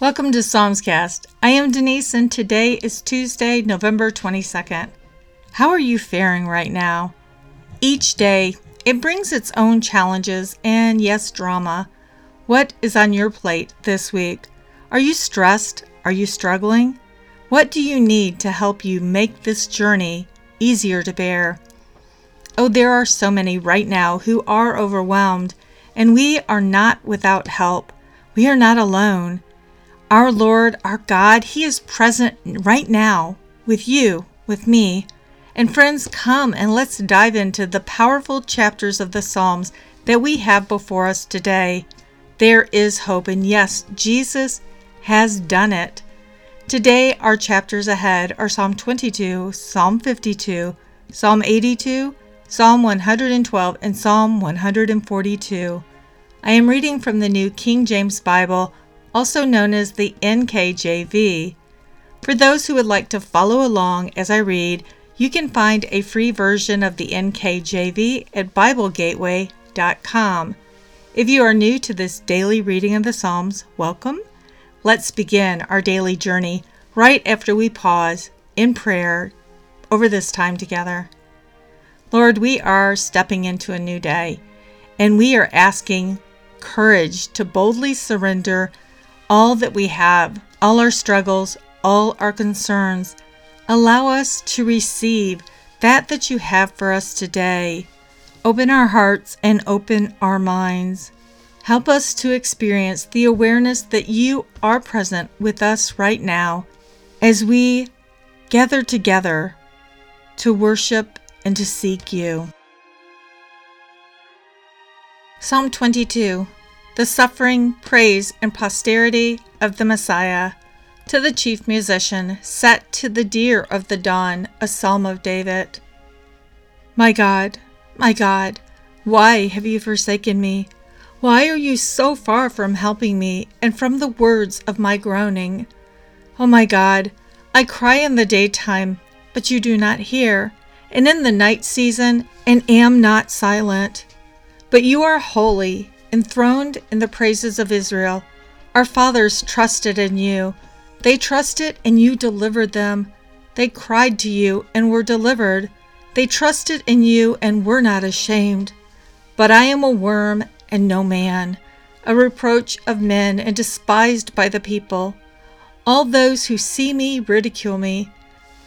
Welcome to Psalmscast. I am Denice, and today is Tuesday, November 22nd. How are you faring right now? Each day, it brings its own challenges and, yes, drama. What is on your plate this week? Are you stressed? Are you struggling? What do you need to help you make this journey easier to bear? Oh, there are so many right now who are overwhelmed, and we are not without help. We are not alone. Our Lord, our God, He is present right now with you, with me. And friends, come and let's dive into the powerful chapters of the Psalms that we have before us today. There is hope, and yes, Jesus has done it. Today, our chapters ahead are Psalm 22, Psalm 52, Psalm 82, Psalm 112, and Psalm 142. I am reading from the New King James Bible also known as the NKJV. For those who would like to follow along as I read, you can find a free version of the NKJV at BibleGateway.com. If you are new to this daily reading of the Psalms, welcome. Let's begin our daily journey right after we pause in prayer over this time together. Lord, we are stepping into a new day, and we are asking courage to boldly surrender all that we have, all our struggles, all our concerns. Allow us to receive that that you have for us today. Open our hearts and open our minds. Help us to experience the awareness that you are present with us right now as we gather together to worship and to seek you. Psalm 22 the suffering, praise, and posterity of the Messiah. To the chief musician, set to the deer of the dawn, a psalm of David. My God, my God, why have you forsaken me? Why are you so far from helping me and from the words of my groaning? Oh my God, I cry in the daytime, but you do not hear, and in the night season, and am not silent. But you are holy, enthroned in the praises of Israel. Our fathers trusted in you. They trusted and you delivered them. They cried to you and were delivered. They trusted in you and were not ashamed. But I am a worm and no man, a reproach of men and despised by the people. All those who see me ridicule me.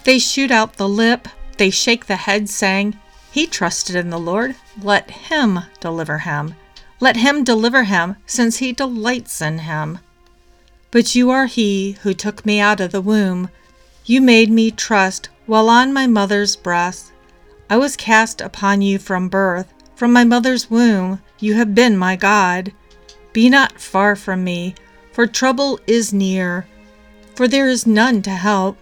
They shoot out the lip, they shake the head, saying, He trusted in the Lord, let him deliver him. Let him deliver him, since he delights in him. But you are he who took me out of the womb. You made me trust while on my mother's breast. I was cast upon you from birth. From my mother's womb, you have been my God. Be not far from me, for trouble is near, for there is none to help.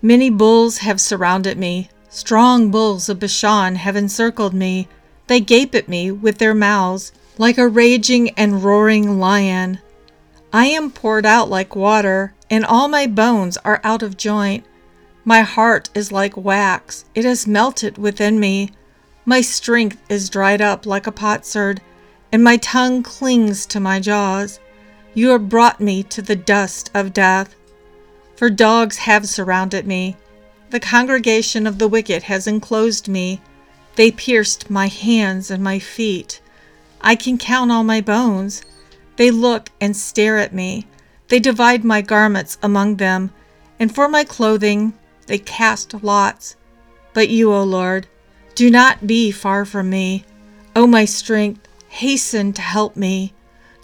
Many bulls have surrounded me. Strong bulls of Bashan have encircled me. They gape at me with their mouths like a raging and roaring lion. I am poured out like water, and all my bones are out of joint. My heart is like wax, it has melted within me. My strength is dried up like a potsherd, and my tongue clings to my jaws. You have brought me to the dust of death. For dogs have surrounded me. The congregation of the wicked has enclosed me. They pierced my hands and my feet. I can count all my bones. They look and stare at me. They divide my garments among them, and for my clothing they cast lots. But you, O Lord, do not be far from me. O my strength, hasten to help me.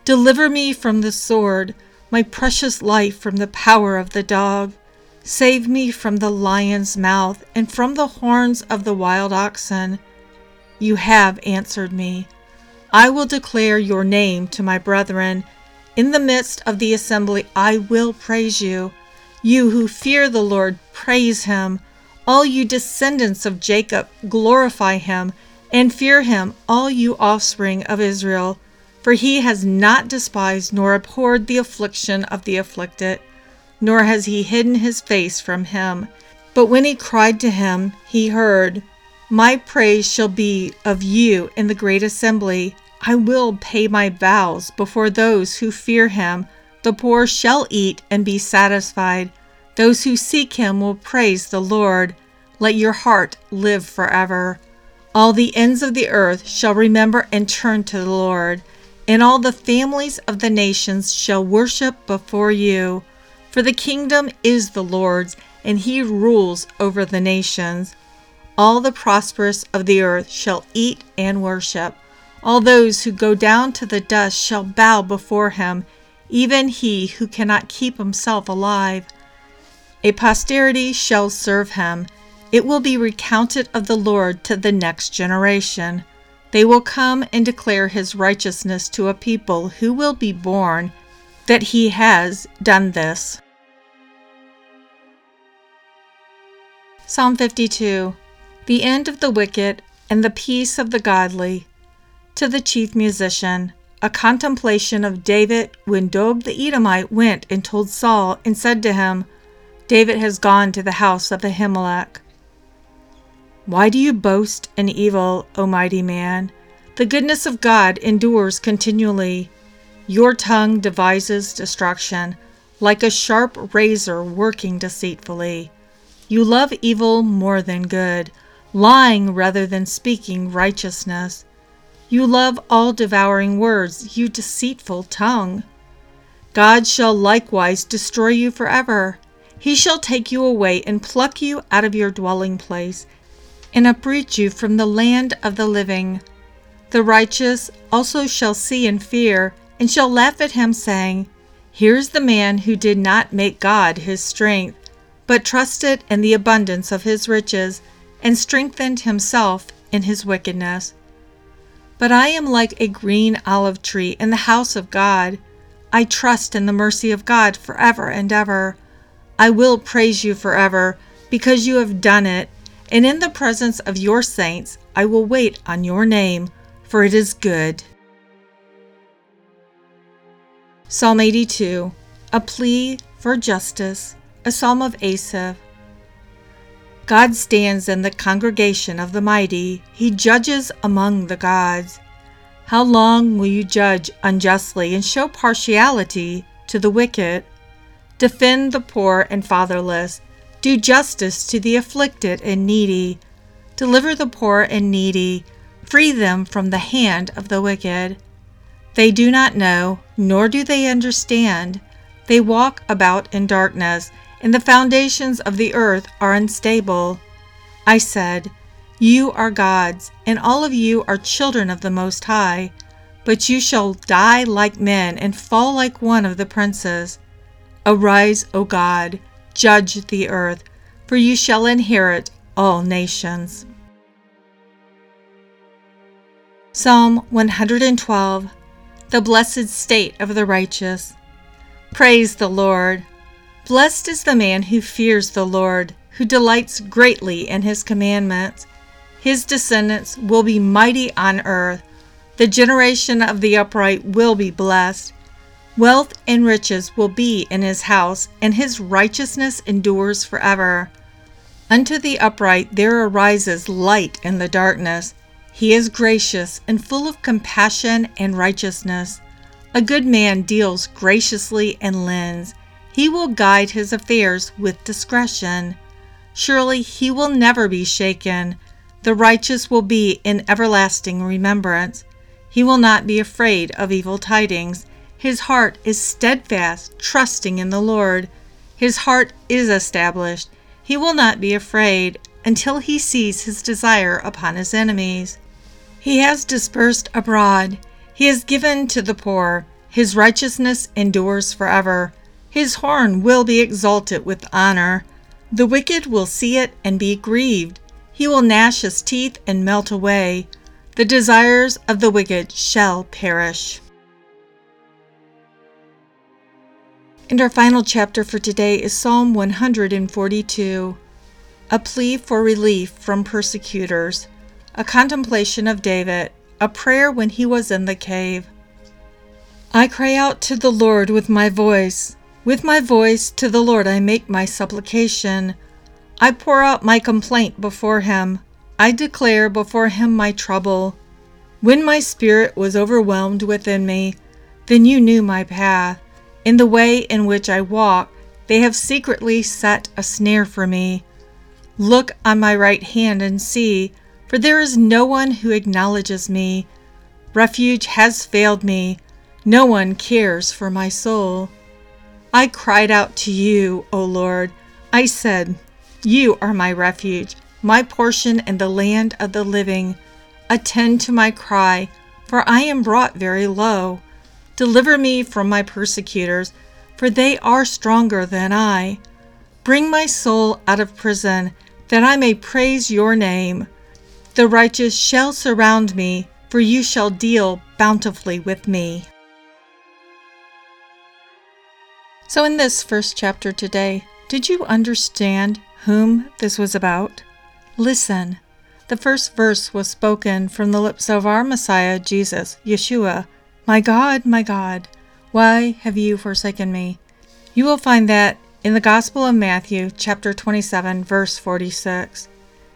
Deliver me from the sword, my precious life from the power of the dog. Save me from the lion's mouth and from the horns of the wild oxen. You have answered me. I will declare your name to my brethren. In the midst of the assembly, I will praise you. You who fear the Lord, praise him. All you descendants of Jacob, glorify him, and fear him, all you offspring of Israel. For he has not despised nor abhorred the affliction of the afflicted, nor has he hidden his face from him. But when he cried to him, he heard. My praise shall be of you in the great assembly. I will pay my vows before those who fear him. The poor shall eat and be satisfied. Those who seek him will praise the Lord. Let your heart live forever. All the ends of the earth shall remember and turn to the Lord, and all the families of the nations shall worship before you. For the kingdom is the Lord's, and he rules over the nations. All the prosperous of the earth shall eat and worship. All those who go down to the dust shall bow before him, even he who cannot keep himself alive. A posterity shall serve him. It will be recounted of the Lord to the next generation. They will come and declare his righteousness to a people who will be born, that he has done this. Psalm 52 The end of the wicked and the peace of the godly. To the chief musician, a contemplation of David when Doeg the Edomite went and told Saul and said to him, David has gone to the house of Ahimelech. Why do you boast in evil, O mighty man? The goodness of God endures continually. Your tongue devises destruction, like a sharp razor working deceitfully. You love evil more than good, lying rather than speaking righteousness. You love all devouring words, you deceitful tongue. God shall likewise destroy you forever. He shall take you away and pluck you out of your dwelling place, and uproot you from the land of the living. The righteous also shall see and fear, and shall laugh at him, saying, Here's the man who did not make God his strength, but trusted in the abundance of his riches, and strengthened himself in his wickedness. But I am like a green olive tree in the house of God. I trust in the mercy of God forever and ever. I will praise you forever, because you have done it, and in the presence of your saints I will wait on your name, for it is good. Psalm 82 A plea for justice, a psalm of Asaph. God stands in the congregation of the mighty, he judges among the gods. How long will you judge unjustly and show partiality to the wicked? Defend the poor and fatherless, do justice to the afflicted and needy, deliver the poor and needy, free them from the hand of the wicked. They do not know, nor do they understand. They walk about in darkness and the foundations of the earth are unstable. I said, You are gods, and all of you are children of the Most High, but you shall die like men and fall like one of the princes. Arise, O God, judge the earth, for you shall inherit all nations. Psalm 112 The Blessed State of the Righteous. Praise the Lord. Blessed is the man who fears the Lord, who delights greatly in his commandments. His descendants will be mighty on earth. The generation of the upright will be blessed. Wealth and riches will be in his house, and his righteousness endures forever. Unto the upright there arises light in the darkness. He is gracious and full of compassion and righteousness. A good man deals graciously and lends. He will guide his affairs with discretion. Surely he will never be shaken. The righteous will be in everlasting remembrance. He will not be afraid of evil tidings. His heart is steadfast, trusting in the Lord. His heart is established. He will not be afraid until he sees his desire upon his enemies. He has dispersed abroad. He has given to the poor. His righteousness endures forever. His horn will be exalted with honor. The wicked will see it and be grieved. He will gnash his teeth and melt away. The desires of the wicked shall perish. And our final chapter for today is Psalm 142 a plea for relief from persecutors, a contemplation of David, a prayer when he was in the cave. I cry out to the Lord with my voice. With my voice to the Lord I make my supplication. I pour out my complaint before him. I declare before him my trouble. When my spirit was overwhelmed within me, then you knew my path, In the way in which I walk, they have secretly set a snare for me. Look on my right hand and see, for there is no one who acknowledges me. Refuge has failed me. No one cares for my soul. I cried out to you, O Lord. I said, You are my refuge, my portion in the land of the living. Attend to my cry, for I am brought very low. Deliver me from my persecutors, for they are stronger than I. Bring my soul out of prison, that I may praise your name. The righteous shall surround me, for you shall deal bountifully with me. So, in this first chapter today, did you understand whom this was about? Listen. The first verse was spoken from the lips of our Messiah, Jesus, Yeshua. My God, my God, why have you forsaken me? You will find that in the Gospel of Matthew, chapter 27, verse 46.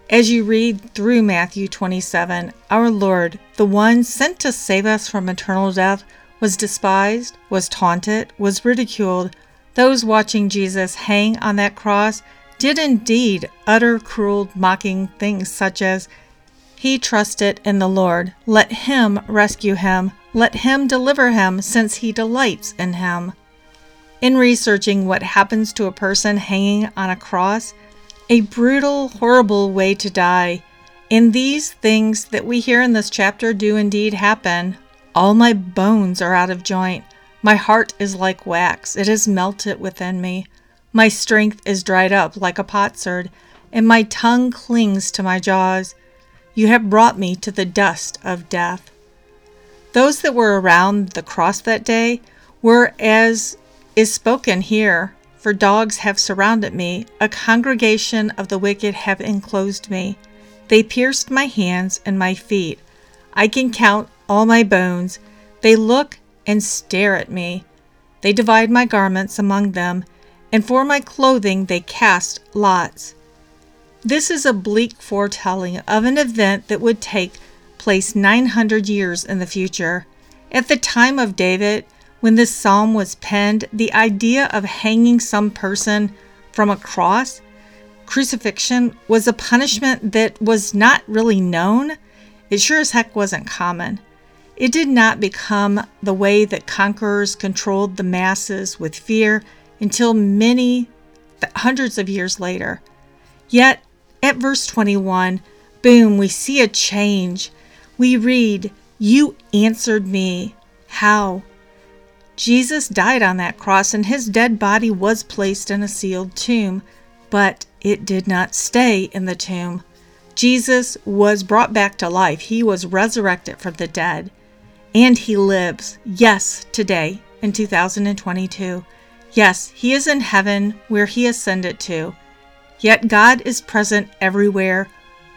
As you read through Matthew 27, our Lord, the one sent to save us from eternal death, was despised, was taunted, was ridiculed. Those watching Jesus hang on that cross did indeed utter cruel, mocking things such as, He trusted in the Lord, let him rescue him, let him deliver him, since he delights in him. In researching what happens to a person hanging on a cross, a brutal, horrible way to die. And these things that we hear in this chapter do indeed happen. All my bones are out of joint. My heart is like wax, it is melted within me. My strength is dried up like a potsherd, and my tongue clings to my jaws. You have brought me to the dust of death. Those that were around the cross that day were as is spoken here, for dogs have surrounded me, a congregation of the wicked have enclosed me. They pierced my hands and my feet. I can count all my bones. They look and stare at me. They divide my garments among them and for my clothing they cast lots. This is a bleak foretelling of an event that would take place 900 years in the future. At the time of David, when this psalm was penned, the idea of hanging some person from a cross, crucifixion, was a punishment that was not really known. It sure as heck wasn't common. It did not become the way that conquerors controlled the masses with fear until many hundreds of years later. Yet, at verse 21, boom, we see a change. We read, You answered me. How? Jesus died on that cross, and his dead body was placed in a sealed tomb, but it did not stay in the tomb. Jesus was brought back to life. He was resurrected from the dead, and he lives, yes, today in 2022. Yes, he is in heaven where he ascended to. Yet God is present everywhere,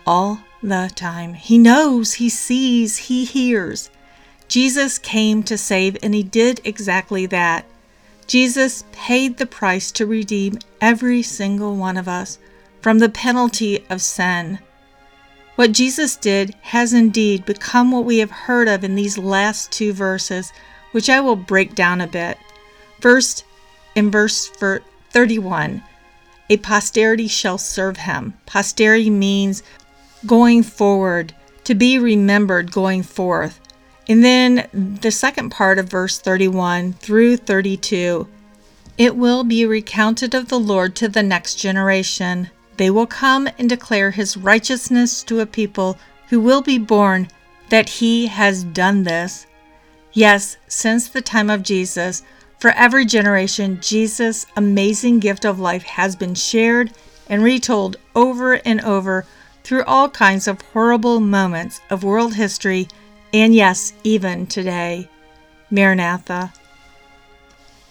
all the time. He knows, he sees, he hears. Jesus came to save, and he did exactly that. Jesus paid the price to redeem every single one of us from the penalty of sin. What Jesus did has indeed become what we have heard of in these last two verses, which I will break down a bit. First, in verse 31, a posterity shall serve him. Posterity means going forward, to be remembered going forth. And then the second part of verse 31 through 32 it will be recounted of the Lord to the next generation. They will come and declare his righteousness to a people who will be born that he has done this. Yes, since the time of Jesus, for every generation, Jesus' amazing gift of life has been shared and retold over and over through all kinds of horrible moments of world history, and yes, even today. Maranatha.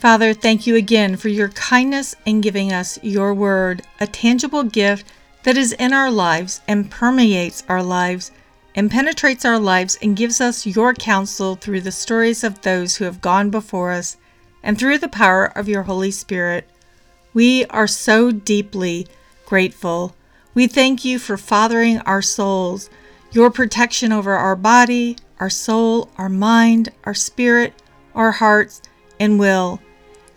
Father, thank you again for your kindness in giving us your word, a tangible gift that is in our lives and permeates our lives and penetrates our lives and gives us your counsel through the stories of those who have gone before us and through the power of your Holy Spirit. We are so deeply grateful. We thank you for fathering our souls, your protection over our body, our soul, our mind, our spirit, our hearts, and will.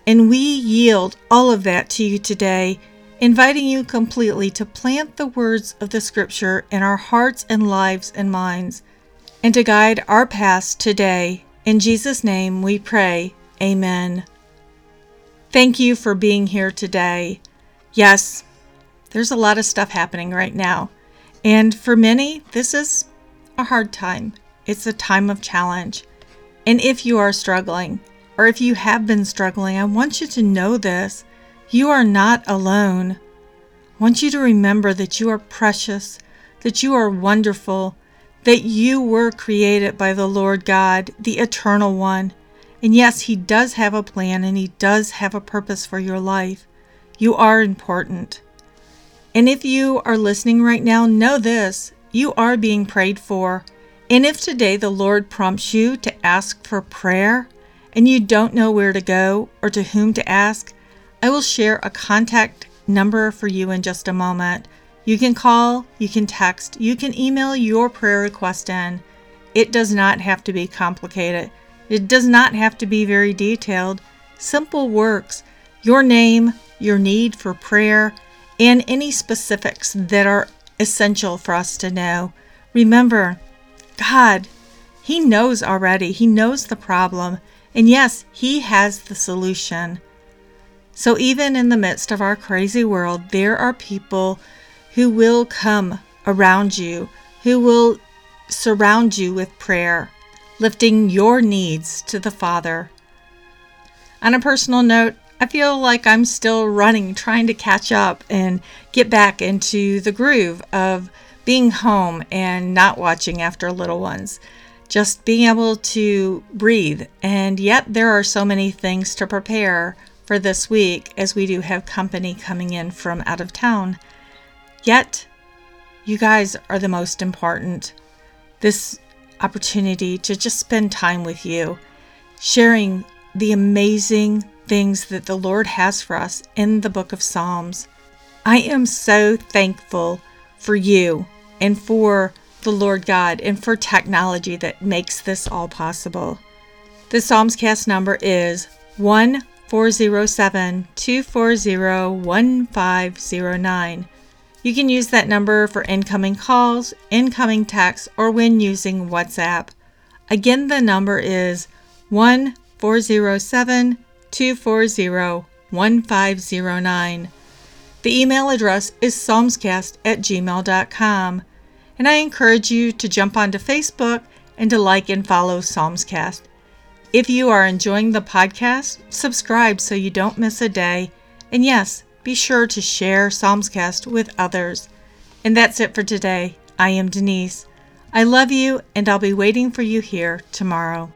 And we yield all of that to you today, inviting you completely to plant the words of the Scripture in our hearts and lives and minds, and to guide our paths today. In Jesus' name we pray. Amen. Thank you for being here today. Yes, there's a lot of stuff happening right now. And for many, this is a hard time. It's a time of challenge. And if you are struggling, or if you have been struggling, I want you to know this. You are not alone. I want you to remember that you are precious, that you are wonderful, that you were created by the Lord God, the Eternal One. And yes, He does have a plan and He does have a purpose for your life. You are important. And if you are listening right now, know this you are being prayed for. And if today the Lord prompts you to ask for prayer and you don't know where to go or to whom to ask, I will share a contact number for you in just a moment. You can call, you can text, you can email your prayer request in. It does not have to be complicated. It does not have to be very detailed. Simple works. Your name, your need for prayer, and any specifics that are essential for us to know. Remember, God, He knows already, He knows the problem, and yes, He has the solution. So, even in the midst of our crazy world, there are people who will come around you, who will surround you with prayer, lifting your needs to the Father. On a personal note, I feel like I'm still running, trying to catch up and get back into the groove of being home and not watching after little ones. Just being able to breathe. And yet, there are so many things to prepare for this week as we do have company coming in from out of town. Yet, you guys are the most important. This opportunity to just spend time with you, sharing the amazing things that the Lord has for us in the book of Psalms. I am so thankful for you and for the Lord God and for technology that makes this all possible. The Psalmscast number is 1407 240 1509. You can use that number for incoming calls, incoming texts, or when using WhatsApp. Again, the number is 1407 240 1509. The email address is psalmscast at gmail.com. And I encourage you to jump onto Facebook and to like and follow Psalmscast. If you are enjoying the podcast, subscribe so you don't miss a day. And yes, be sure to share Psalmscast with others. And that's it for today. I am Denice. I love you, and I'll be waiting for you here tomorrow.